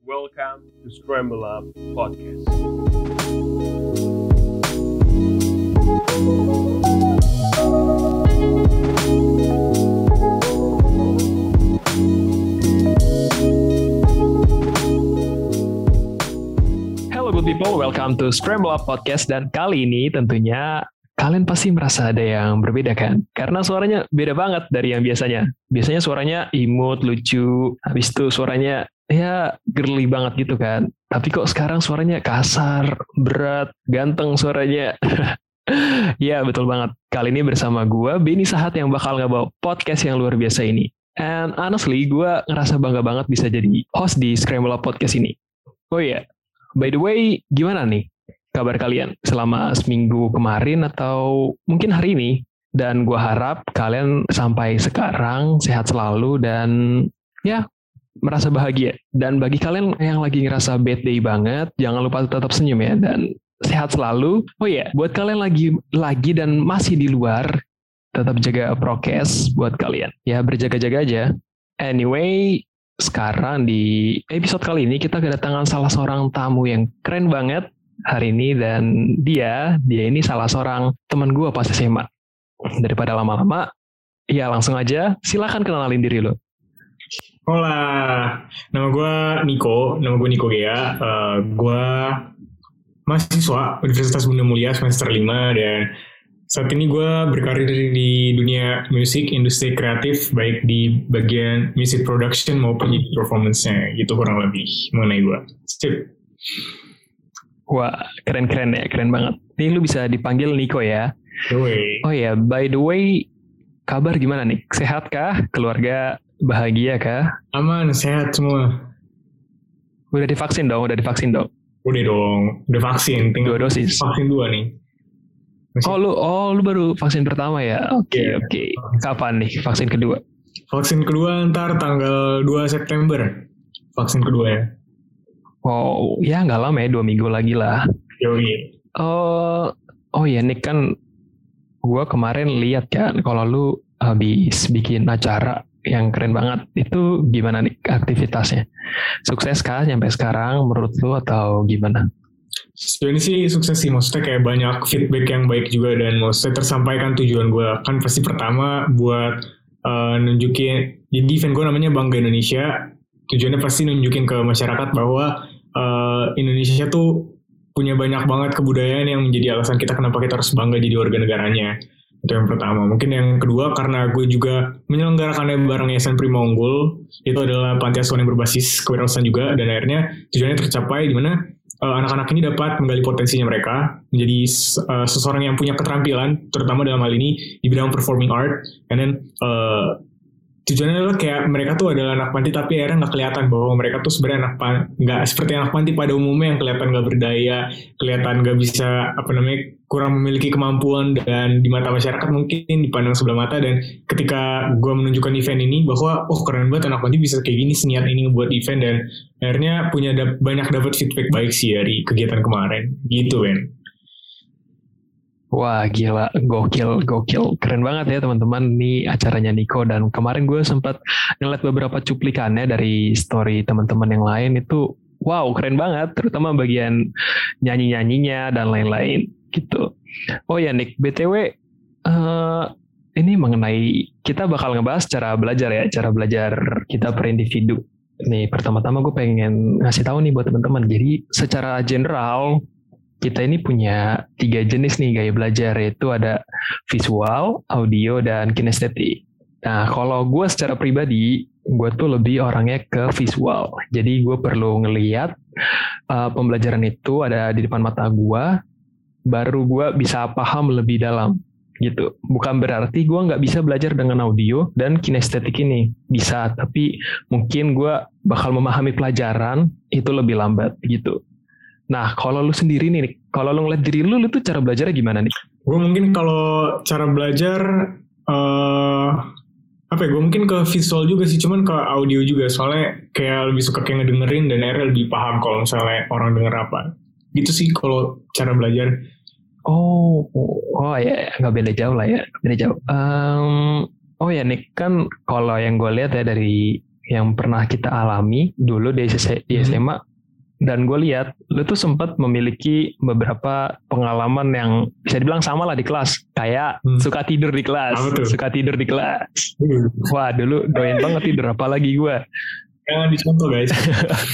Welcome to Scramble Up Podcast. Hello good people, welcome to Scramble Up Podcast dan kali ini tentunya kalian pasti merasa ada yang berbeda kan? Karena suaranya beda banget dari yang biasanya. Biasanya suaranya imut, lucu, habis itu suaranya ya girly banget gitu kan. Tapi kok sekarang suaranya kasar, berat, ganteng suaranya. ya betul banget. Kali ini bersama gue, Benny Sahat yang bakal ngebawa podcast yang luar biasa ini. And honestly, gue ngerasa bangga banget bisa jadi host di Scramble Podcast ini. Oh iya, by the way, gimana nih kabar kalian selama seminggu kemarin atau mungkin hari ini? Dan gue harap kalian sampai sekarang sehat selalu dan ya merasa bahagia. Dan bagi kalian yang lagi ngerasa bad day banget, jangan lupa tetap senyum ya dan sehat selalu. Oh iya, yeah, buat kalian lagi lagi dan masih di luar, tetap jaga prokes buat kalian. Ya berjaga-jaga aja. Anyway, sekarang di episode kali ini kita kedatangan salah seorang tamu yang keren banget hari ini dan dia dia ini salah seorang teman gue pas SMA. Daripada lama-lama, ya langsung aja silakan kenalin diri lo. Hola, nama gue Niko, nama gue Niko Gea. Uh, gue mahasiswa Universitas Bunda Mulia semester 5 dan saat ini gue berkarir di dunia musik, industri kreatif, baik di bagian music production maupun di performance-nya, gitu kurang lebih mengenai gue. Sip. Wah, keren-keren ya, keren banget. Ini lu bisa dipanggil Niko ya. Way. Oh ya, by the way, kabar gimana nih? Sehat kah? Keluarga bahagia kah? Aman, sehat semua. Udah divaksin dong, udah divaksin dong. Udah dong, udah vaksin. Tinggal dua dosis. Vaksin dua nih. Masih. Oh lu, oh lu baru vaksin pertama ya? Oke okay, Yeah. oke. Okay. Kapan nih vaksin kedua? Vaksin kedua ntar tanggal 2 September. Vaksin kedua ya. Oh ya nggak lama ya dua minggu lagi lah. Yoi. Oh oh ya Nick kan gue kemarin lihat kan kalau lu habis bikin acara yang keren banget. Itu gimana nih aktivitasnya? Sukses kah sampai sekarang menurut lu atau gimana? Sejauh ini sih sukses sih. Maksudnya kayak banyak feedback yang baik juga dan maksudnya tersampaikan tujuan gue kan pasti pertama buat uh, nunjukin jadi event gue namanya Bangga Indonesia. Tujuannya pasti nunjukin ke masyarakat bahwa uh, Indonesia tuh punya banyak banget kebudayaan yang menjadi alasan kita kenapa kita harus bangga jadi warga negaranya. Itu yang pertama. Mungkin yang kedua karena gue juga menyelenggarakannya bareng Yayasan Prima Unggul. Itu adalah panti asuhan yang berbasis kewirausahaan juga dan akhirnya tujuannya tercapai di mana uh, anak-anak ini dapat menggali potensinya mereka menjadi uh, seseorang yang punya keterampilan terutama dalam hal ini di bidang performing art and then uh, tujuannya adalah kayak mereka tuh adalah anak panti tapi akhirnya nggak kelihatan bahwa mereka tuh sebenarnya anak nggak seperti anak panti pada umumnya yang kelihatan nggak berdaya kelihatan nggak bisa apa namanya kurang memiliki kemampuan dan di mata masyarakat mungkin dipandang sebelah mata. Dan ketika gue menunjukkan event ini bahwa oh keren banget anak panti bisa kayak gini seniat ini buat event. Dan akhirnya punya da banyak dapat feedback baik sih dari kegiatan kemarin. Gitu kan Wah gila, gokil, gokil, keren banget ya teman-teman nih acaranya Niko. Dan kemarin gue sempat ngeliat beberapa cuplikannya dari story teman-teman yang lain. Itu wow keren banget, terutama bagian nyanyi-nyanyinya dan lain-lain gitu. Oh ya Nick, btw uh, ini mengenai kita bakal ngebahas cara belajar ya, cara belajar kita per individu. Nih pertama-tama gue pengen ngasih tahu nih buat teman-teman. Jadi secara general kita ini punya tiga jenis nih gaya belajar yaitu ada visual, audio, dan kinestetik. Nah kalau gue secara pribadi gue tuh lebih orangnya ke visual. Jadi gue perlu ngeliat uh, pembelajaran itu ada di depan mata gue, baru gue bisa paham lebih dalam gitu. Bukan berarti gue nggak bisa belajar dengan audio dan kinestetik ini bisa, tapi mungkin gue bakal memahami pelajaran itu lebih lambat gitu. Nah, kalau lu sendiri nih, kalau lu ngeliat diri lu, lu tuh cara belajarnya gimana nih? Gue mungkin kalau cara belajar, uh, apa ya, gue mungkin ke visual juga sih, cuman ke audio juga, soalnya kayak lebih suka kayak ngedengerin dan akhirnya lebih paham kalau misalnya orang denger apa. Gitu sih kalau cara belajar. Oh, oh ya, nggak beda jauh lah ya, beda jauh. Um, oh ya, Nick, kan kalau yang gue lihat ya dari yang pernah kita alami dulu di, di SMA dan gue lihat lu tuh sempat memiliki beberapa pengalaman yang bisa dibilang sama lah di kelas. Kayak hmm. suka tidur di kelas suka tidur di kelas. Hmm. wah dulu doyan banget tidur apalagi gue jangan dicontoh guys.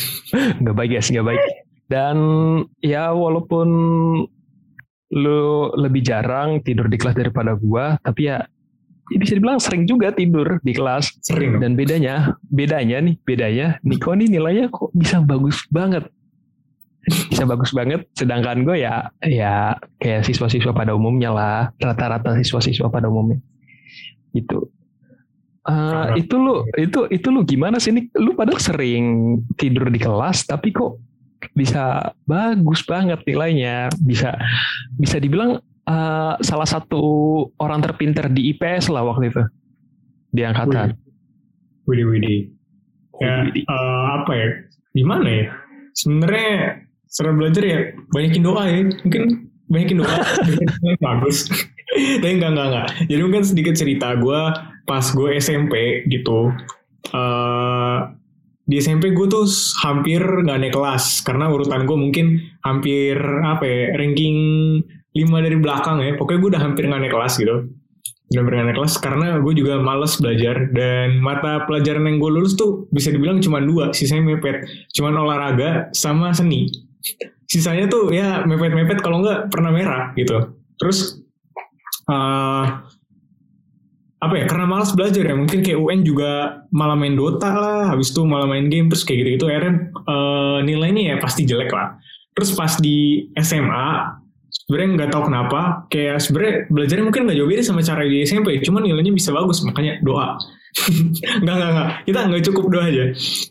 Nggak baik guys nggak baik. Dan ya walaupun lu lebih jarang tidur di kelas daripada gue tapi ya bisa dibilang sering juga tidur di kelas. Sering. Dan bedanya, bedanya nih, bedanya Niko nih nilainya kok bisa bagus banget. Bisa bagus banget sedangkan gue ya ya kayak siswa-siswa pada umumnya lah rata-rata siswa-siswa pada umumnya. Gitu. Uh, itu lu itu itu lu gimana sih ini lu padahal sering tidur di kelas tapi kok bisa bagus banget nilainya bisa bisa dibilang uh, salah satu orang terpinter di IPS lah waktu itu di angkatan. Widih, widih. Ya, uh, apa ya? Gimana ya? Sebenarnya setelah belajar ya banyakin doa ya mungkin banyakin doa bagus tapi enggak enggak enggak jadi mungkin sedikit cerita gue pas gue SMP gitu uh, di SMP gue tuh hampir nggak naik kelas. Karena urutan gue mungkin hampir apa ya ranking 5 dari belakang ya. Pokoknya gue udah hampir nggak naik kelas gitu. Udah hampir naik kelas karena gue juga males belajar. Dan mata pelajaran yang gue lulus tuh bisa dibilang cuma dua sisanya mepet. Cuma olahraga sama seni. Sisanya tuh ya mepet-mepet kalau nggak pernah merah gitu. Terus uh, apa ya karena malas belajar ya. Mungkin kayak UN juga malah main Dota lah habis itu malah main game terus kayak gitu gitu akhirnya uh, nilainya ya pasti jelek lah. Terus pas di SMA sebenarnya nggak tahu kenapa kayak sebenarnya belajarnya mungkin nggak jauh beda sama cara di SMP cuman nilainya bisa bagus makanya doa. Nggak nggak nggak. Kita nggak cukup doa aja.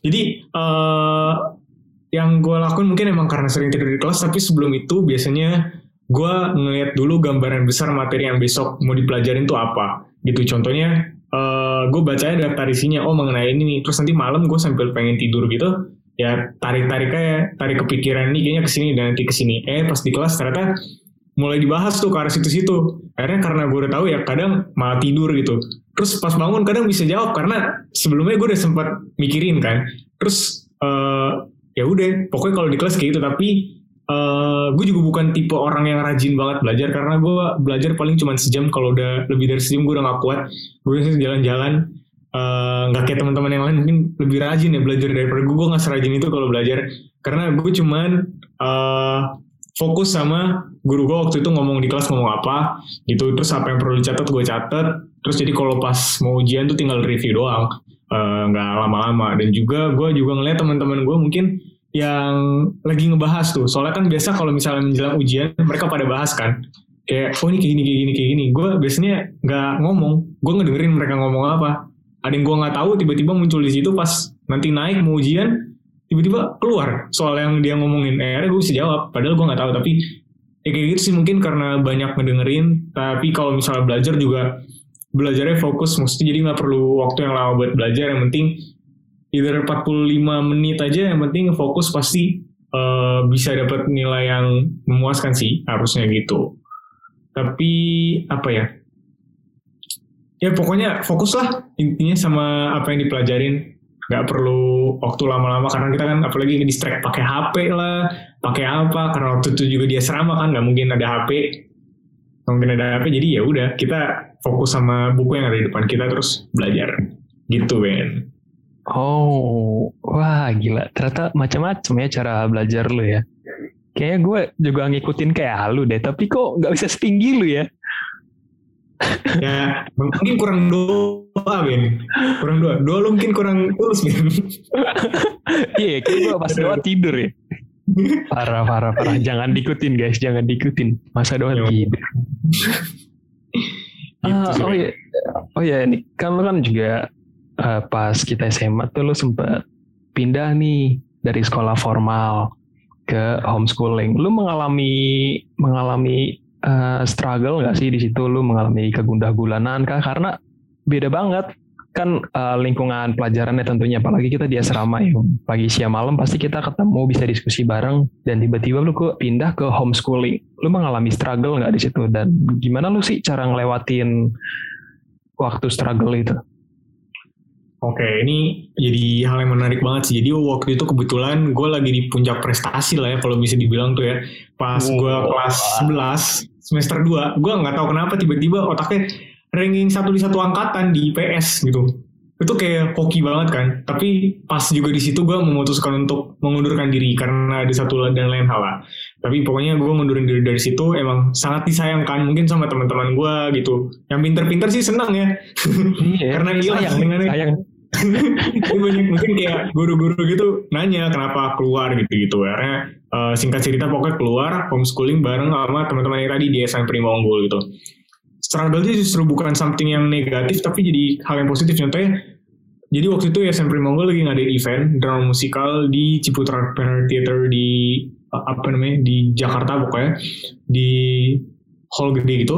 Jadi uh, yang gue lakuin mungkin emang karena sering tidur di kelas tapi sebelum itu biasanya gue ngeliat dulu gambaran besar materi yang besok mau dipelajarin tuh apa gitu contohnya uh, eh, gue bacanya daftar isinya oh mengenai ini nih. Terus nanti malam gue sambil pengen tidur gitu ya tarik-tarik kayak tarik kepikiran nih kayaknya ke sini dan nanti ke sini. Eh pas di kelas ternyata mulai dibahas tuh ke arah situ-situ. Akhirnya karena gue udah tahu ya kadang malah tidur gitu. Terus pas bangun kadang bisa jawab karena sebelumnya gue udah sempat mikirin kan. Terus uh, ya udah pokoknya kalau di kelas kayak gitu tapi eh, gue juga bukan tipe orang yang rajin banget belajar karena gue belajar paling cuma sejam. Kalau udah lebih dari sejam gue udah gak kuat. Gue biasanya jalan-jalan. Eh, nggak uh, kayak teman-teman yang lain mungkin lebih rajin ya belajar daripada gue gue nggak serajin itu kalau belajar. Karena gue cuman uh, fokus sama guru gue waktu itu ngomong di kelas ngomong apa gitu. Terus apa yang perlu dicatat gue catat. Terus jadi kalau pas mau ujian tuh tinggal review doang. Nggak uh, lama-lama. Dan juga gue juga ngeliat teman-teman gue mungkin yang lagi ngebahas tuh. Soalnya kan biasa kalau misalnya menjelang ujian mereka pada bahas kan. Kayak oh ini kayak gini kayak gini kayak gini. Gue biasanya nggak ngomong. Gue ngedengerin mereka ngomong apa. Ada yang gue nggak tahu tiba-tiba muncul di situ pas nanti naik mau ujian tiba-tiba keluar. Soal yang dia ngomongin. Eh, gue bisa jawab. Padahal gue nggak tahu. Tapi ya kayak gitu sih mungkin karena banyak ngedengerin. Tapi kalau misalnya belajar juga belajarnya fokus. Mesti jadi nggak perlu waktu yang lama buat belajar. Yang penting either 45 menit aja yang penting fokus pasti uh, bisa dapat nilai yang memuaskan sih harusnya gitu. Tapi apa ya? Ya pokoknya fokus lah intinya sama apa yang dipelajarin. Nggak perlu waktu lama-lama karena kita kan apalagi distract pakai HP lah pakai apa karena waktu itu juga dia serama kan nggak mungkin ada HP mungkin ada HP jadi ya udah kita fokus sama buku yang ada di depan kita terus belajar. Gitu Ben oh wah gila. Ternyata macam-macam ya cara belajar lu ya. Kayaknya gue juga ngikutin kayak lu deh tapi kok nggak bisa setinggi lu ya? Ya mungkin kurang doa Ben kurang doa. Doa lu mungkin kurang tulus Ben iya yeah, kayak gue pas doa tidur ya. Parah parah parah. Jangan diikutin guys. Jangan diikutin. Masa doang gitu uh, oh iya. Oh iya ini kan lu kan juga uh, pas kita SMA tuh lu sempat pindah nih dari sekolah formal ke homeschooling. Lu mengalami mengalami uh, struggle nggak sih di situ? Lu mengalami kegundah gulanan kah? Karena beda banget. Kan uh, lingkungan pelajarannya tentunya apalagi kita di asrama ya. Pagi siang malam pasti kita ketemu bisa diskusi bareng. Dan tiba-tiba lu kok pindah ke homeschooling. Lu mengalami struggle nggak di situ? Dan gimana lu sih cara ngelewatin waktu struggle itu Oke, ini jadi hal yang menarik banget sih. Jadi waktu itu kebetulan gue lagi di puncak prestasi lah ya, kalau bisa dibilang tuh ya. Pas gue Oh. kelas 11, semester 2, gue nggak tahu kenapa tiba-tiba otaknya ranking satu di satu angkatan di IPS gitu. Itu kayak hoki banget kan. Tapi pas juga di situ gue memutuskan untuk mengundurkan diri karena ada satu dan lain hal lah. Tapi pokoknya gue ngundurin diri dari situ emang sangat disayangkan mungkin sama teman-teman gue gitu. Yang pinter-pinter sih senang ya. Iya, Karena hilang selingannya. sayang. Mungkin kayak guru-guru gitu nanya kenapa keluar? gitu-gitu. Karena eh, singkat cerita pokoknya keluar homeschooling bareng sama teman-teman yang tadi di SMP Prima Unggul gitu. Struggle itu justru bukan something yang negatif tapi jadi hal yang positif. Contohnya jadi waktu itu SMP Prima Unggul lagi ngadain event drama musikal di Ciputra Theater di eh, apa namanya di Jakarta pokoknya di hall gede gitu.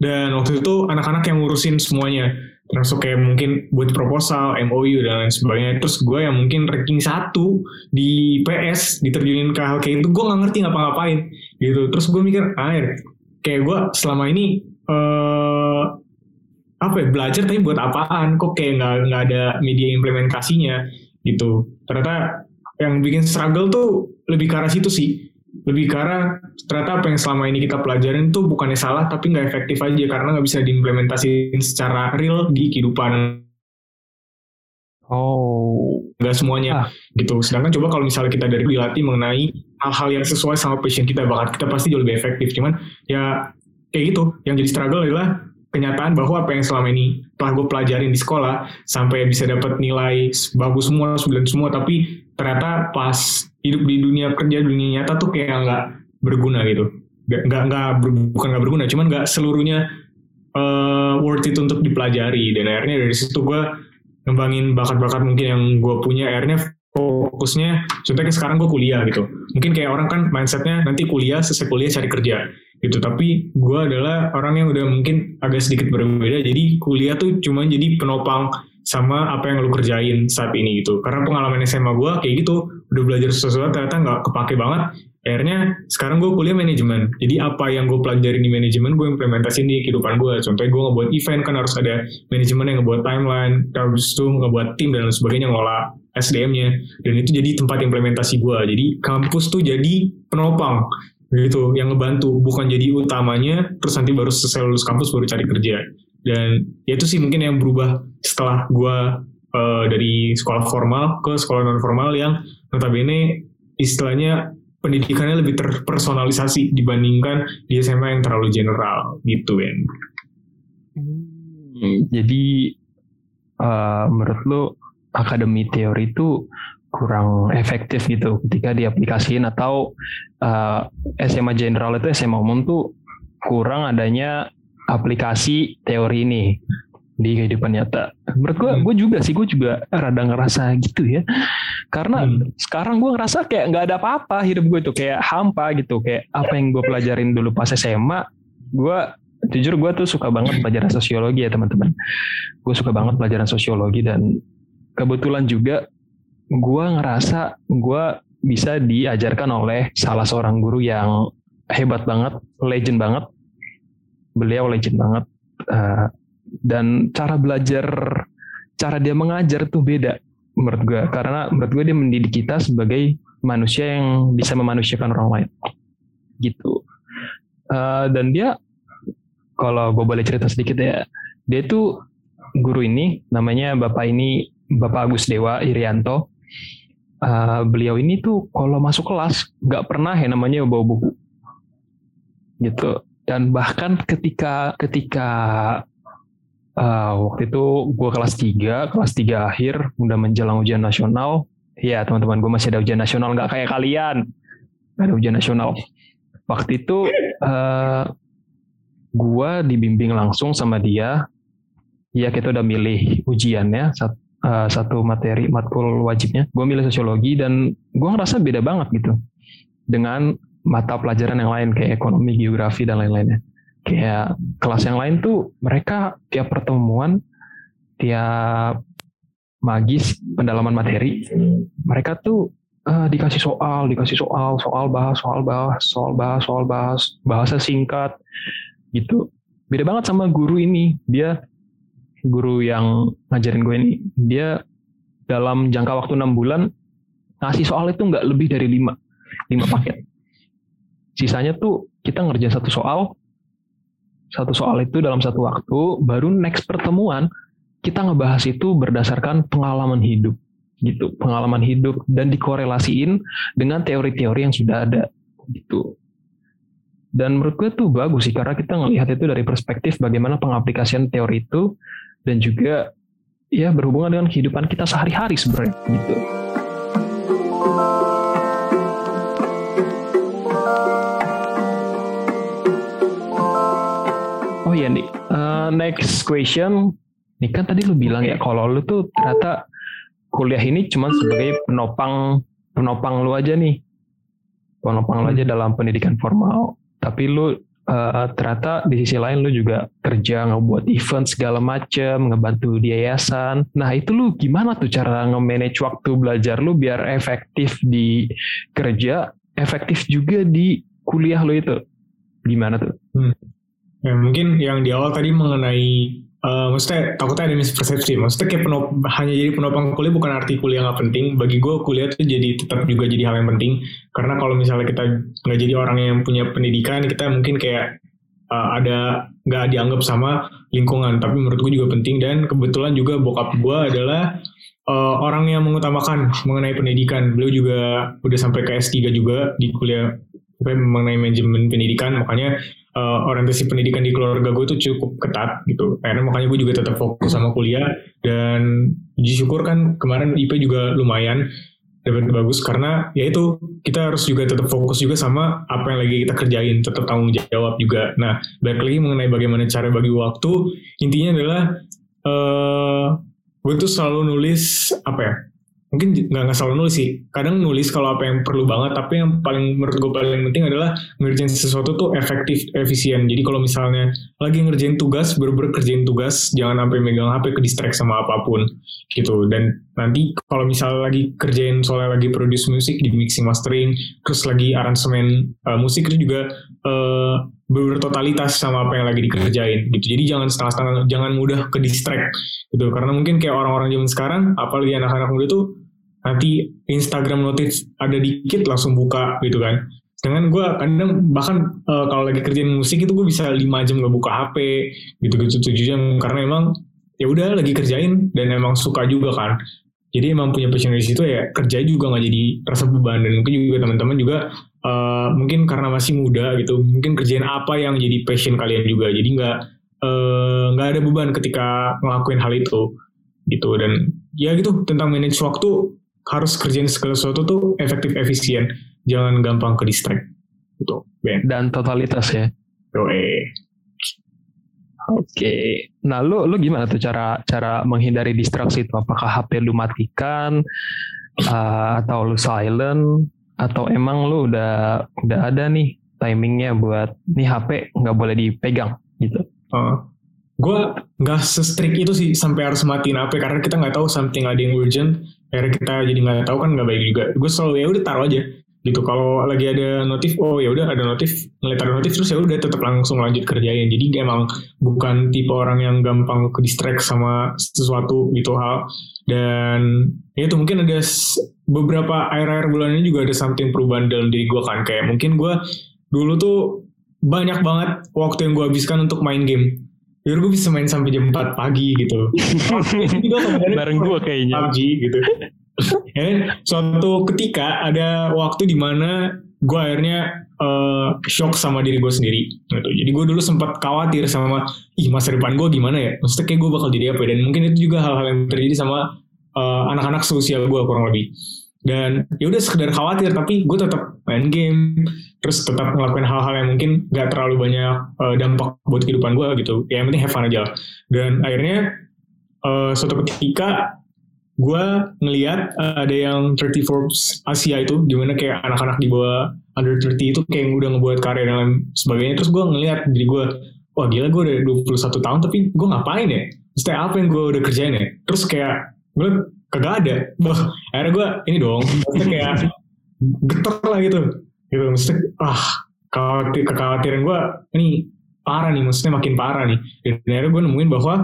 Dan waktu itu anak-anak yang ngurusin semuanya termasuk kayak mungkin buat proposal, MOU dan lain sebagainya. Terus gue yang mungkin ranking satu di PS diterjunin ke hal kayak itu, gue nggak ngerti ngapa-ngapain gitu. Terus gue mikir, air kayak gue selama ini eh apa ya belajar tapi buat apaan? Kok kayak nggak nggak ada media implementasinya gitu. Ternyata yang bikin struggle tuh lebih ke arah situ sih lebih ke arah ternyata apa yang selama ini kita pelajarin tuh bukannya salah tapi nggak efektif aja karena nggak bisa diimplementasikan secara real di kehidupan. Oh, nggak semuanya Ah. gitu. Sedangkan coba kalau misalnya kita dari dilatih mengenai hal-hal yang sesuai sama passion kita bakat kita pasti jauh lebih efektif. Cuman ya kayak gitu. Yang jadi struggle adalah kenyataan bahwa apa yang selama ini telah gue pelajarin di sekolah sampai bisa dapat nilai bagus semua sembilan semua tapi ternyata pas hidup di dunia kerja dunia nyata tuh kayak nggak berguna gitu. Nggak nggak bukan nggak berguna cuman nggak seluruhnya eh, worth it untuk dipelajari. Dan akhirnya dari situ gue ngembangin bakat-bakat mungkin yang gue punya. Akhirnya fokusnya contohnya sekarang gue kuliah gitu. Mungkin kayak orang kan mindsetnya nanti kuliah selesai kuliah cari kerja gitu. Tapi gue adalah orang yang udah mungkin agak sedikit berbeda. Jadi kuliah tuh cuma jadi penopang sama apa yang lu kerjain saat ini gitu. Karena pengalaman SMA gue kayak gitu udah belajar sesuatu ternyata nggak kepake banget. Akhirnya sekarang gue kuliah manajemen. Jadi apa yang gue pelajarin di manajemen gue implementasiin di kehidupan gue contohnya gue ngebuat event kan harus ada manajemen yang ngebuat timeline harus tuh ngebuat tim dan lain sebagainya ngelola SDM-nya dan itu jadi tempat implementasi gue jadi kampus tuh jadi penopang gitu yang ngebantu. Bukan jadi utamanya terus nanti baru selesai lulus kampus baru cari kerja. Dan ya itu sih mungkin yang berubah setelah gue eh, dari sekolah formal ke sekolah non formal yang notabene istilahnya pendidikannya lebih terpersonalisasi dibandingkan di SMA yang terlalu general gitu Ben. jadi eh, menurut lo akademi teori itu kurang efektif gitu ketika diaplikasiin atau eh, SMA general itu SMA umum tuh kurang adanya aplikasi teori ini di kehidupan nyata. Menurut gue, Hmm. gue juga sih, gue juga rada ngerasa gitu ya. Karena Hmm. sekarang gue ngerasa kayak nggak ada apa-apa hidup gue tuh kayak hampa gitu. Kayak apa yang gue pelajarin dulu pas SMA, gue jujur gue tuh suka banget pelajaran sosiologi ya teman-teman. Gue suka banget pelajaran sosiologi dan kebetulan juga gue ngerasa gue bisa diajarkan oleh salah seorang guru yang hebat banget, legend banget. Beliau legend banget. Eh, dan cara belajar, cara dia mengajar tuh beda menurut gue. Karena menurut gue dia mendidik kita sebagai manusia yang bisa memanusiakan orang lain. Gitu. Eh, dan dia, kalau gue boleh cerita sedikit ya, dia tuh guru ini, namanya Bapak ini, Bapak Agus Dewa Irianto. Eh, beliau ini tuh kalau masuk kelas nggak pernah ya namanya bawa buku gitu dan bahkan ketika ketika uh, waktu itu gue kelas 3 kelas 3 akhir udah menjelang ujian nasional. Ya teman-teman gue masih ada ujian nasional nggak kayak kalian. Nggak ada ujian nasional. Waktu itu uh, gue dibimbing langsung sama dia. Ya kita udah milih ujiannya sat- uh, satu materi matkul wajibnya. Gue milih sosiologi dan gue ngerasa beda banget gitu dengan mata pelajaran yang lain kayak ekonomi, geografi dan lain-lainnya. Kayak kelas yang lain tuh mereka tiap pertemuan, tiap magis pendalaman materi, mereka tuh eh, dikasih soal, dikasih soal, soal bahas, soal bahas, soal bahas, soal bahas, bahasa singkat gitu. Beda banget sama guru ini, dia guru yang ngajarin gue ini dia dalam jangka waktu enam bulan ngasih soal itu nggak lebih dari lima lima paket sisanya tuh kita ngerjain satu soal satu soal itu dalam satu waktu baru next pertemuan kita ngebahas itu berdasarkan pengalaman hidup gitu pengalaman hidup dan dikorelasiin dengan teori-teori yang sudah ada gitu dan menurut gue tuh bagus sih karena kita ngelihat itu dari perspektif bagaimana pengaplikasian teori itu dan juga ya berhubungan dengan kehidupan kita sehari-hari sebenarnya gitu. Iya nih, uh, next question. Ini kan tadi lu bilang ya kalau lu tuh ternyata kuliah ini cuma sebagai penopang penopang lu aja nih, penopang lu aja hmm. dalam pendidikan formal. Tapi lu uh, ternyata di sisi lain lu juga kerja ngebuat event segala macem ngebantu di yayasan. Nah itu lu gimana tuh cara nge-manage waktu belajar lu biar efektif di kerja efektif juga di kuliah lu itu? Gimana tuh? Hmm. Ya, mungkin yang di awal tadi mengenai Uh, maksudnya takutnya ada mispersepsi. Maksudnya kayak penop, hanya jadi penopang kuliah bukan arti kuliah nggak penting. Bagi gue kuliah itu jadi tetap juga jadi hal yang penting. Karena kalau misalnya kita nggak jadi orang yang punya pendidikan, kita mungkin kayak uh, ada nggak dianggap sama lingkungan. Tapi menurut gue juga penting dan kebetulan juga bokap gue adalah uh, orang yang mengutamakan mengenai pendidikan. Beliau juga udah sampai ke S3 juga di kuliah mengenai manajemen pendidikan. Makanya uh, orientasi pendidikan di keluarga gue itu cukup ketat gitu. Karena makanya gue juga tetap fokus sama kuliah dan puji kan kemarin IP juga lumayan dapat bagus karena ya itu kita harus juga tetap fokus juga sama apa yang lagi kita kerjain tetap tanggung jawab juga nah balik lagi mengenai bagaimana cara bagi waktu intinya adalah uh, gue tuh selalu nulis apa ya mungkin nggak nggak selalu nulis sih. Kadang nulis kalau apa yang perlu banget tapi yang paling menurut gue paling penting adalah ngerjain sesuatu tuh efektif efisien. Jadi kalau misalnya lagi ngerjain tugas bener-bener kerjain tugas jangan sampai megang HP ke distract sama apa pun gitu. Dan nanti kalau misalnya lagi kerjain soalnya lagi produce musik di mixing mastering terus lagi aransemen uh, musik itu juga uh, bertotalitas sama apa yang lagi dikerjain gitu. Jadi jangan setengah-setengah jangan mudah ke distract gitu. Karena mungkin kayak orang-orang zaman sekarang apalagi anak-anak muda tuh nanti Instagram notif ada dikit langsung buka gitu kan. Dengan gue kadang bahkan uh, kalau lagi kerjain musik itu gue bisa lima jam gak buka HP gitu-gitu tujuh jam. Karena emang ya udah lagi kerjain dan emang suka juga kan. Jadi emang punya passion di situ ya kerja juga nggak jadi rasa beban. Dan mungkin juga teman-teman juga uh, mungkin karena masih muda gitu mungkin kerjain apa yang jadi passion kalian juga. Jadi nggak eh, nggak uh, ada beban ketika ngelakuin hal itu gitu. Dan ya gitu tentang manage waktu harus kerjain segala sesuatu tuh efektif efisien jangan gampang ke distract gitu ben. dan totalitas ya Oke. Oke. Nah, lu lu gimana tuh cara cara menghindari distraksi itu? Apakah HP lu matikan uh, atau lu silent atau emang lu udah udah ada nih timingnya buat nih HP nggak boleh dipegang gitu? Uh, gue nggak se-strict itu sih sampai harus matiin HP karena kita nggak tahu something ada yang urgent akhirnya kita jadi nggak tahu kan nggak baik juga. Gue selalu ya udah taruh aja. Gitu. Kalau lagi ada notif oh ya udah ada notif. Ngeliat ada notif terus ya udah tetap langsung lanjut kerjain. Jadi emang bukan tipe orang yang gampang ke distract sama sesuatu gitu hal. Dan ya itu mungkin ada beberapa air-air bulan ini juga ada something perubahan dalam diri gue kan. Kayak mungkin gue dulu tuh banyak banget waktu yang gue habiskan untuk main game Ya gue bisa main sampai jam 4 pagi gitu. Bareng gue kayaknya. PUBG gitu. ya, suatu ketika ada waktu di mana gue akhirnya uh, shock sama diri gue sendiri gitu. Jadi gue dulu sempat khawatir sama ih masa depan gue gimana ya? Maksudnya kayak gue bakal jadi apa ya? Dan mungkin itu juga hal-hal yang terjadi sama uh, anak-anak seusia gue kurang lebih dan ya udah sekedar khawatir tapi gue tetap main game. Terus tetap ngelakuin hal-hal yang mungkin gak terlalu banyak uh, dampak buat kehidupan gue gitu. Ya yang penting have fun aja. Dan akhirnya uh, suatu ketika gue ngeliat uh, ada yang 30 Forbes Asia itu di mana kayak anak-anak di bawah under 30 itu kayak udah ngebuat karya dan sebagainya. Terus gue ngeliat diri gue wah gila gue udah 21 tahun tapi gue ngapain ya? Maksudnya apa yang gue udah kerjain ya? Terus kayak gue kagak ada. Wah, akhirnya gue ini dong maksudnya kayak geter lah gitu. Gitu maksudnya ah khawatir kekhawatiran gue ini parah nih maksudnya makin parah nih. Dan akhirnya gue nemuin bahwa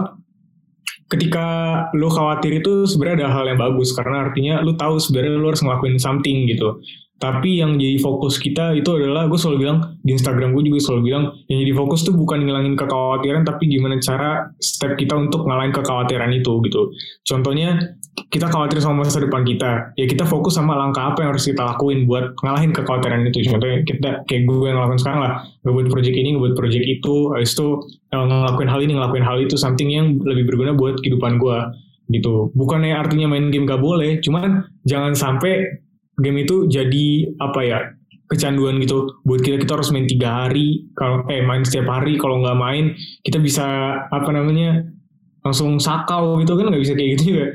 ketika lu khawatir itu sebenarnya ada hal yang bagus karena artinya lu tahu sebenarnya lu harus ngelakuin something gitu tapi yang jadi fokus kita itu adalah gue selalu bilang di Instagram gue juga selalu bilang yang jadi fokus tuh bukan ngilangin kekhawatiran tapi gimana cara step kita untuk ngalahin kekhawatiran itu gitu. Contohnya kita khawatir sama masa depan kita. Ya kita fokus sama langkah apa yang harus kita lakuin buat ngalahin kekhawatiran itu. Contohnya kita kayak gue yang ngelakuin sekarang lah. Ngebuat project ini ngebuat project itu. Habis itu eh, ngelakuin hal ini ngelakuin hal itu. Something yang lebih berguna buat kehidupan gue gitu. Bukannya artinya main game gak boleh cuman jangan sampai game itu jadi apa ya kecanduan gitu. Buat kita kita harus main tiga hari kalau eh main setiap hari kalau nggak main kita bisa apa namanya langsung sakau gitu kan nggak bisa kayak gitu juga.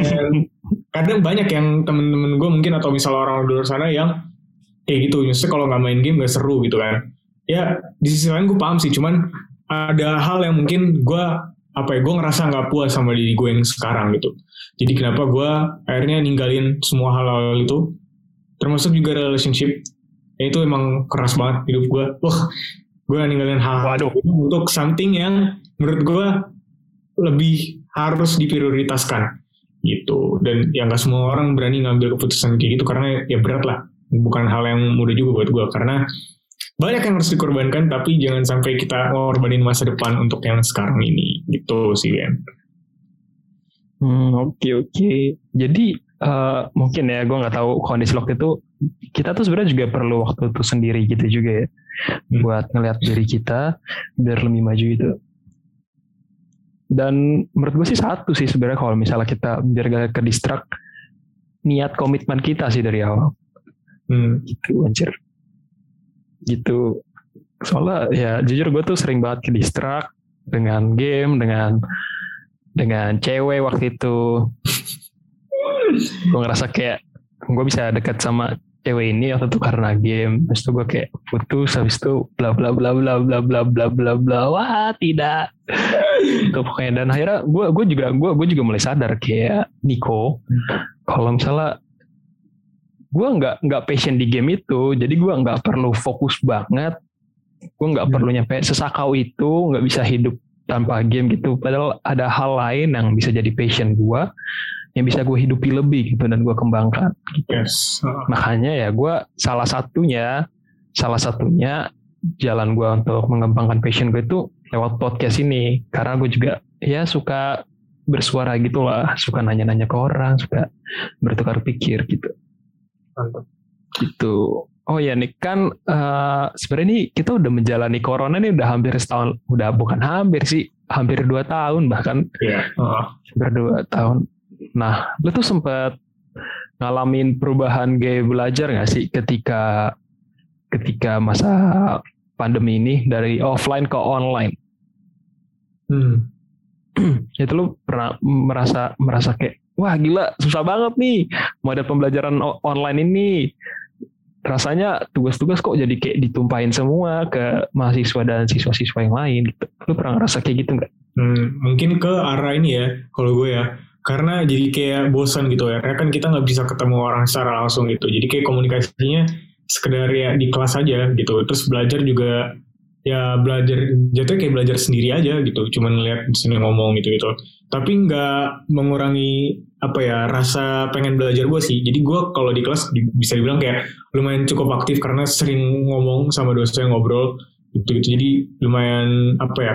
Dan kadang banyak yang temen-temen gue mungkin atau misalnya orang di luar sana yang kayak gitu. Justru kalau nggak main game nggak seru gitu kan. Ya di sisi lain gue paham sih cuman ada hal yang mungkin gue apa ya gue ngerasa nggak puas sama diri gue yang sekarang gitu. Jadi kenapa gue akhirnya ninggalin semua hal-hal itu termasuk juga relationship ya itu emang keras banget hidup gue wah gue ninggalin hal, -hal untuk something yang menurut gue lebih harus diprioritaskan gitu dan yang gak semua orang berani ngambil keputusan kayak gitu karena ya berat lah bukan hal yang mudah juga buat gue karena banyak yang harus dikorbankan tapi jangan sampai kita ngorbanin masa depan untuk yang sekarang ini gitu sih Ben. Hmm, oke okay, oke. Okay. Jadi uh, mungkin ya gue nggak tahu kondisi waktu itu kita tuh sebenarnya juga perlu waktu itu sendiri gitu juga ya hmm. buat ngelihat diri kita biar lebih maju itu dan menurut gue sih satu sih sebenarnya kalau misalnya kita biar gak ke distrak niat komitmen kita sih dari awal. Hmm. gitu anjir. Gitu. Soalnya ya jujur gue tuh sering banget ke distrak dengan game dengan dengan cewek waktu itu gue ngerasa kayak gue bisa dekat sama cewek ini waktu itu karena game. Habis itu gue kayak putus habis itu bla bla bla bla bla bla bla bla bla. Wah tidak. Itu pokoknya. Dan akhirnya gue gue juga gue gue juga mulai sadar kayak Nico kalau misalnya gue nggak nggak passion di game itu jadi gue nggak perlu fokus banget. Gue nggak perlu nyampe sesakau itu nggak bisa hidup tanpa game gitu. Padahal ada hal lain yang bisa jadi passion gue yang bisa gue hidupi lebih gitu dan gue kembangkan. Gitu. Yes. Makanya ya gue salah satunya salah satunya jalan gue untuk mengembangkan passion gue itu lewat podcast ini karena gue juga ya suka bersuara gitu lah suka nanya-nanya ke orang suka bertukar pikir gitu Mantap. gitu oh ya nih kan uh, sebenarnya ini kita udah menjalani corona ini udah hampir setahun udah bukan hampir sih hampir dua tahun bahkan yeah. uh, hampir dua tahun Nah, lu tuh sempat ngalamin perubahan gaya belajar nggak sih ketika ketika masa pandemi ini dari offline ke online? Hmm. itu lu pernah merasa merasa kayak wah gila susah banget nih model pembelajaran online ini rasanya tugas-tugas kok jadi kayak ditumpahin semua ke mahasiswa dan siswa-siswa yang lain gitu. Lu pernah ngerasa kayak gitu nggak? Hmm, mungkin ke arah ini ya, kalau gue ya karena jadi kayak bosan gitu ya. Kan kita nggak bisa ketemu orang secara langsung gitu. Jadi kayak komunikasinya sekedar ya di kelas aja gitu. Terus belajar juga ya belajar jatuhnya kayak belajar sendiri aja gitu. Cuman lihat sini ngomong gitu gitu. Tapi nggak mengurangi apa ya rasa pengen belajar gue sih. Jadi gue kalau di kelas bisa dibilang kayak lumayan cukup aktif karena sering ngomong sama dosen ngobrol gitu gitu. Jadi lumayan apa ya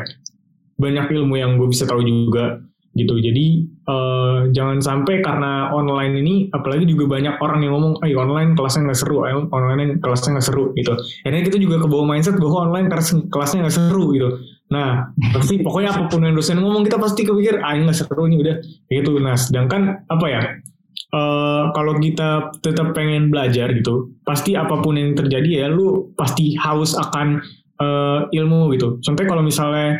banyak ilmu yang gue bisa tahu juga gitu. Jadi uh, jangan sampai karena online ini apalagi juga banyak orang yang ngomong ay online kelasnya nggak seru online kelasnya nggak seru gitu. Akhirnya kita juga ke bawah mindset bahwa online kelasnya nggak seru gitu. Nah pasti pokoknya apa pun yang dosen ngomong kita pasti kepikir ah nggak seru ini udah gitu. Nah sedangkan apa ya Uh, kalau kita tetap pengen belajar gitu, pasti apa pun yang terjadi ya, lu pasti haus akan uh, ilmu gitu. Contohnya kalau misalnya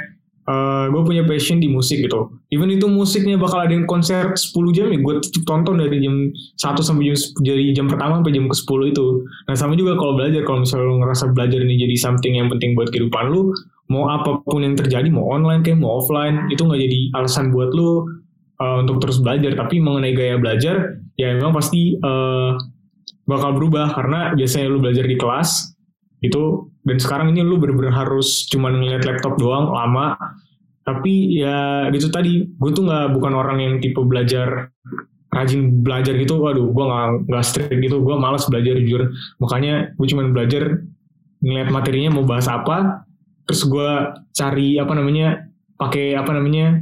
uh, gue punya passion di musik gitu. Even itu musiknya bakal ada yang konser 10 jam ya gue tonton dari jam 1 sampai jam dari jam pertama sampai jam ke 10 itu. Nah sama juga kalau belajar kalau misalnya lu ngerasa belajar ini jadi something yang penting buat kehidupan lu, mau apa pun yang terjadi, mau online kayak mau offline, itu nggak jadi alasan buat lu uh, untuk terus belajar. Tapi mengenai gaya belajar, ya memang pasti uh, bakal berubah karena biasanya lu belajar di kelas itu dan sekarang ini lu bener-bener harus cuman ngeliat laptop doang lama. Tapi ya gitu tadi gue tuh nggak bukan orang yang tipe belajar rajin belajar gitu. Waduh gue nggak nggak strict gitu. Gue malas belajar jujur. Makanya gue cuma belajar ngeliat materinya mau bahas apa. Terus gue cari apa namanya pakai apa namanya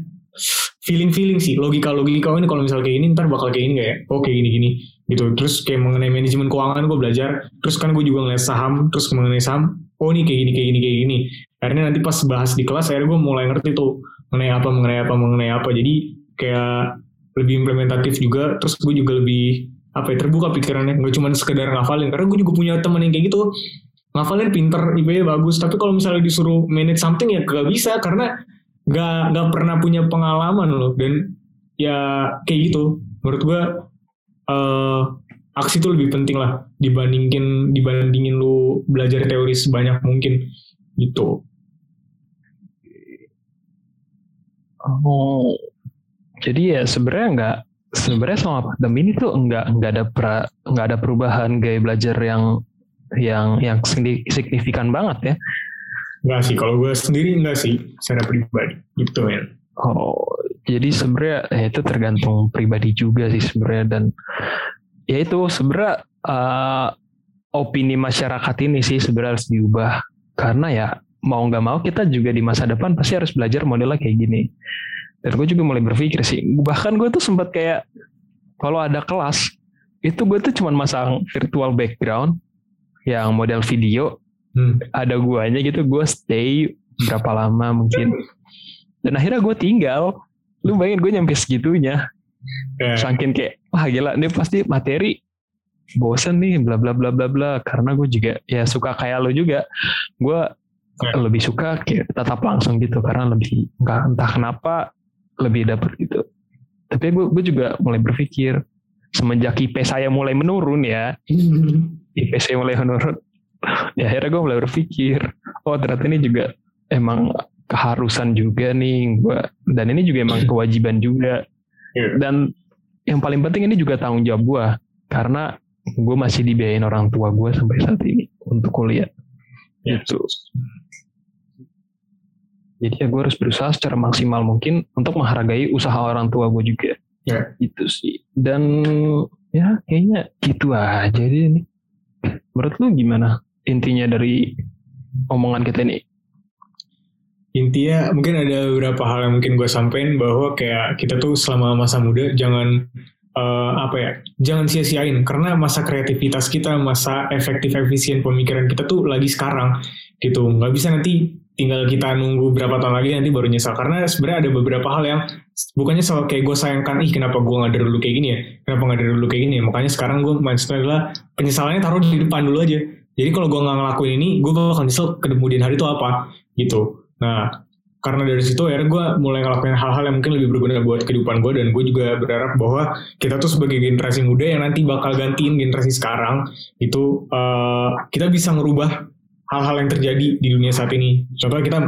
feeling feeling sih. Logika logika oh ini kalau misalnya kayak ini ntar bakal kayak ini ya? Oh kayak gini gini. Gitu. Terus kayak mengenai manajemen keuangan gue belajar. Terus kan gue juga ngeliat saham terus mengenai saham oh ini kayak gini kayak gini kayak gini. Akhirnya nanti pas bahas di kelas akhirnya gue mulai ngerti tuh mengenai apa mengenai apa mengenai apa. Jadi kayak lebih implementatif juga terus gue juga lebih apa ya terbuka pikirannya. Nggak cuma sekedar ngafalin. Karena gue juga punya temen yang kayak gitu. Ngafalin pinter IP bagus. Tapi kalau misalnya disuruh manage something ya gak bisa. Karena nggak nggak pernah punya pengalaman loh. Dan ya kayak gitu. Menurut gue uh, aksi itu lebih penting lah dibandingin dibandingin lu belajar teori sebanyak mungkin gitu oh jadi ya sebenarnya nggak sebenarnya sama pandemi ini tuh nggak nggak ada pra, nggak ada perubahan gaya belajar yang yang yang signifikan banget ya Enggak sih, kalau gue sendiri enggak sih secara pribadi gitu ya. Oh, jadi sebenarnya ya itu tergantung pribadi juga sih sebenarnya dan ya itu sebenarnya uh, opini masyarakat ini sih sebenarnya harus diubah. Karena ya mau nggak mau kita juga di masa depan pasti harus belajar modelnya kayak gini. Dan gue juga mulai berpikir sih, bahkan gue tuh sempat kayak kalau ada kelas itu gue tuh cuma masang virtual background yang model video. Hmm. ada guanya gitu gue stay berapa lama mungkin. Dan akhirnya gue tinggal. Lu bayangin gue nyampe segitunya yeah. saking kayak wah gila ini pasti materi bosen nih bla bla bla bla bla karena gue juga ya suka kayak lo juga gue yeah. lebih suka kayak tetap langsung gitu karena lebih entah, entah kenapa lebih dapet gitu tapi gue gue juga mulai berpikir semenjak IP saya mulai menurun ya IP saya mulai menurun ya akhirnya gue mulai berpikir oh ternyata ini juga emang keharusan juga nih gue dan ini juga emang kewajiban juga yeah. dan yang paling penting ini juga tanggung jawab gue karena gue masih dibiayain orang tua gue sampai saat ini untuk kuliah yeah. gitu jadi ya gue harus berusaha secara maksimal mungkin untuk menghargai usaha orang tua gue juga yeah. itu sih dan ya kayaknya gitu aja deh ini menurut lu gimana intinya dari omongan kita ini? Intinya mungkin ada beberapa hal yang mungkin gue sampein bahwa kayak kita tuh selama masa muda jangan uh, apa ya jangan sia-siain. Karena masa kreativitas kita masa efektif efisien pemikiran kita tuh lagi sekarang gitu. Nggak bisa nanti tinggal kita nunggu berapa tahun lagi nanti baru nyesal karena sebenarnya ada beberapa hal yang bukannya soal kayak gue sayangkan ih kenapa gue nggak dulu kayak gini ya? Kenapa nggak dulu kayak gini ya? Makanya sekarang gue mindsetnya adalah penyesalannya taruh di depan dulu aja. Jadi kalau gue nggak ngelakuin ini, gue bakal nyesel kemudian hari itu apa gitu. Nah, karena dari situ akhirnya gue mulai ngelakuin hal-hal yang mungkin lebih berguna buat kehidupan gue dan gue juga berharap bahwa kita tuh sebagai generasi muda yang nanti bakal gantiin generasi sekarang itu uh, kita bisa merubah hal-hal yang terjadi di dunia saat ini. Contohnya kita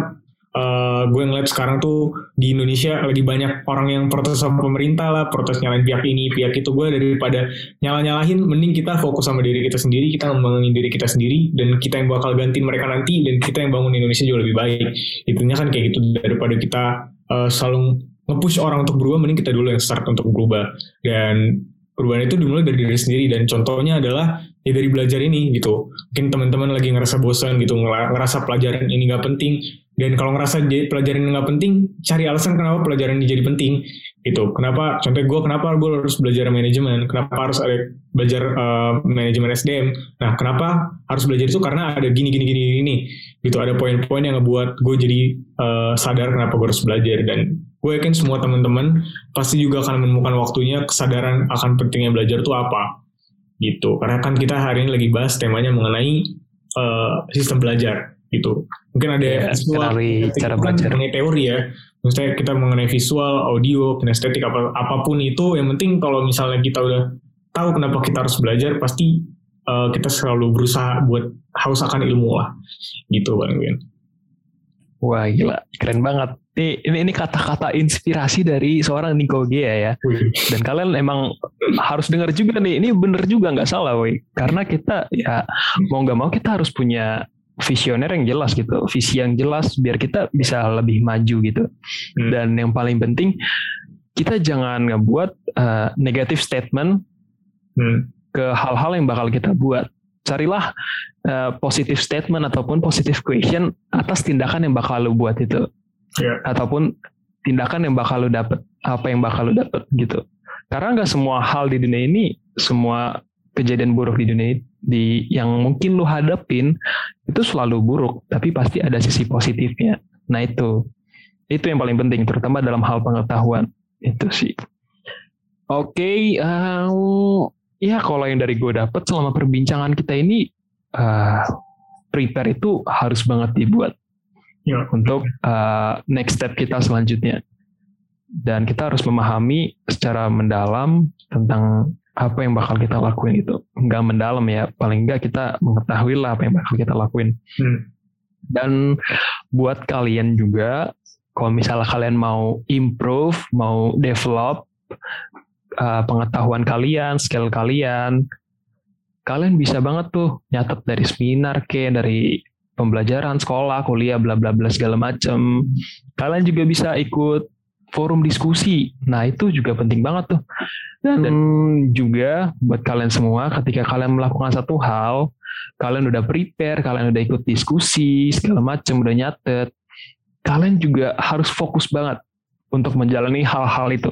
uh, gue ngeliat sekarang tuh di Indonesia lagi banyak orang yang protes sama pemerintah lah, protes nyalain pihak ini, pihak itu. Gue daripada nyalah-nyalahin, mending kita fokus sama diri kita sendiri, kita membangun diri kita sendiri, dan kita yang bakal gantiin mereka nanti, dan kita yang bangun Indonesia jauh lebih baik. Itunya kan kayak gitu, daripada kita uh, selalu nge-push orang untuk berubah, mending kita dulu yang start untuk berubah. Dan perubahan itu dimulai dari diri sendiri, dan contohnya adalah ya dari belajar ini gitu. Mungkin teman-teman lagi ngerasa bosan gitu, ngerasa pelajaran ini gak penting, dan kalau ngerasa pelajaran ini nggak penting cari alasan kenapa pelajaran ini jadi penting gitu. Kenapa contoh gue kenapa gue harus belajar manajemen? Kenapa harus ada belajar uh, manajemen SDM nah kenapa harus belajar itu? Karena ada gini gini gini gini gitu. Ada poin-poin yang ngebuat gue jadi uh, sadar kenapa gue harus belajar. Dan gue yakin semua teman-teman pasti juga akan menemukan waktunya kesadaran akan pentingnya belajar itu apa gitu karena kan kita hari ini lagi bahas temanya mengenai uh, sistem belajar gitu. Mungkin ada ya, visual, cara belajar. Mengenai teori ya. Maksudnya kita mengenai visual, audio, kinestetik, apa, apa pun itu, yang penting kalau misalnya kita udah tahu kenapa kita harus belajar, pasti uh, kita selalu berusaha buat haus akan ilmu lah. Gitu Bang Win. Wah gila, keren banget. Ini ini, ini kata-kata inspirasi dari seorang Nico Gea ya. Dan kalian emang harus dengar juga nih. Ini bener juga nggak salah, woi. Karena kita ya mau nggak mau kita harus punya visioner yang jelas gitu, visi yang jelas biar kita bisa lebih maju gitu. Hmm. Dan yang paling penting kita jangan ngebuat uh, negative statement Hmm. ke hal-hal yang bakal kita buat. Carilah uh, positive statement ataupun positive question atas tindakan yang bakal lu buat itu. Ya. Ataupun tindakan yang bakal lu dapet, apa yang bakal lu dapet gitu. Karena nggak semua hal di dunia ini, semua kejadian buruk di dunia di yang mungkin lu hadapin itu selalu buruk, tapi pasti ada sisi positifnya. Nah itu, itu yang paling penting, terutama dalam hal pengetahuan itu sih. Oke, eh, ya kalau yang dari gue dapet selama perbincangan kita ini, eh, prepare itu harus banget dibuat Ya. untuk uh, next step kita selanjutnya. Dan kita harus memahami secara mendalam tentang apa yang bakal kita lakuin itu. Enggak mendalam ya, paling enggak kita mengetahui lah apa yang bakal kita lakuin. Hmm. Dan buat kalian juga, kalau misalnya kalian mau improve, mau develop uh, pengetahuan kalian, skill kalian, kalian bisa banget tuh nyatet dari seminar ke, dari pembelajaran sekolah, kuliah, bla bla bla segala macam. Kalian juga bisa ikut forum diskusi. Nah, itu juga penting banget tuh. Dan, dan juga buat kalian semua ketika kalian melakukan satu hal, kalian udah prepare, kalian udah ikut diskusi, segala macam, udah nyatet. Kalian juga harus fokus banget untuk menjalani hal-hal itu.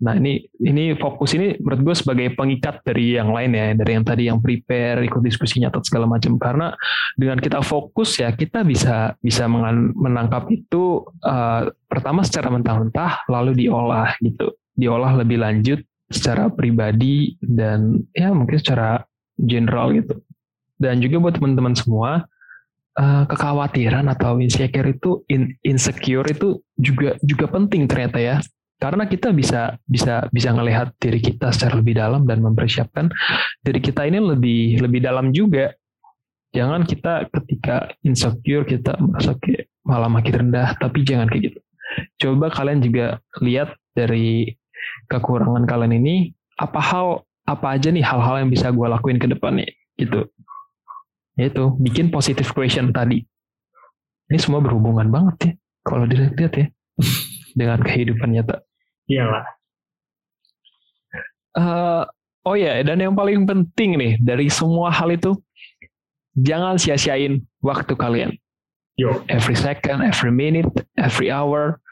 Nah ini ini fokus ini menurut gue sebagai pengikat dari yang lain ya, dari yang tadi yang prepare, ikut diskusi nyatet segala macam. Karena dengan kita fokus ya kita bisa bisa menangkap itu uh, pertama secara mentah-mentah, lalu diolah gitu, diolah lebih lanjut secara pribadi dan ya mungkin secara general gitu. Dan juga buat teman-teman semua uh, kekhawatiran atau insecure itu in, insecure itu juga juga penting ternyata ya karena kita bisa bisa bisa ngelihat diri kita secara lebih dalam dan mempersiapkan diri kita ini lebih lebih dalam juga. Jangan kita ketika insecure kita merasa kayak malah makin rendah tapi jangan kayak gitu. Coba kalian juga lihat dari kekurangan kalian ini apa hal apa aja nih hal-hal yang bisa gue lakuin ke depannya gitu. Itu bikin positive question tadi. Ini semua berhubungan banget ya kalau dilihat ya dengan kehidupan nyata Iyalah. Uh, oh ya, dan yang paling penting nih dari semua hal itu, jangan sia-siain waktu kalian. Yo. Every second, every minute, every hour,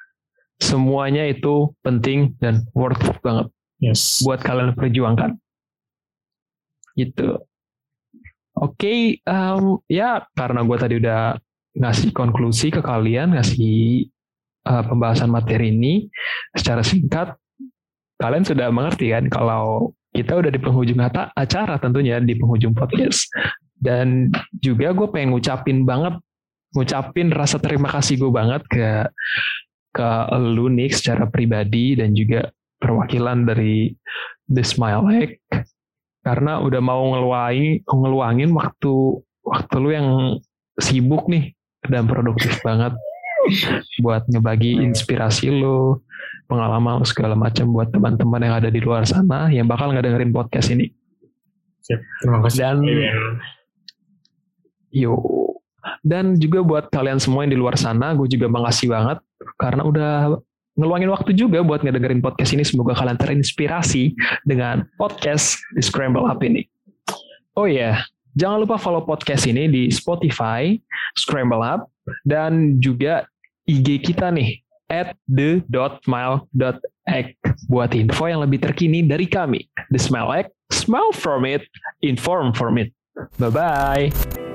semuanya itu penting dan worth it banget. Yes. Buat kalian perjuangkan. Gitu. Oke, okay, um, ya karena gue tadi udah ngasih konklusi ke kalian, ngasih uh, pembahasan materi ini secara singkat, kalian sudah mengerti kan kalau kita udah di penghujung acara tentunya di penghujung podcast. Dan juga gue pengen ngucapin banget, ngucapin rasa terima kasih gue banget ke ke lu nih secara pribadi dan juga perwakilan dari The Smile Egg karena udah mau ngeluangin ngeluangin waktu waktu lu yang sibuk nih dan produktif banget buat ngebagi inspirasi lu, pengalaman segala macam buat teman-teman yang ada di luar sana yang bakal ngedengerin podcast ini. Siap. Terima kasih. Dan yo dan juga buat kalian semua yang di luar sana, gue juga makasih banget karena udah ngeluangin waktu juga buat ngedengerin podcast ini. Semoga kalian terinspirasi dengan podcast di Scramble Up ini. Oh ya, yeah. jangan lupa follow podcast ini di Spotify, Scramble Up, dan juga IG kita nih, at the.smile.egg. Buat info yang lebih terkini dari kami. The Smile Egg, smile from it, inform from it. Bye-bye.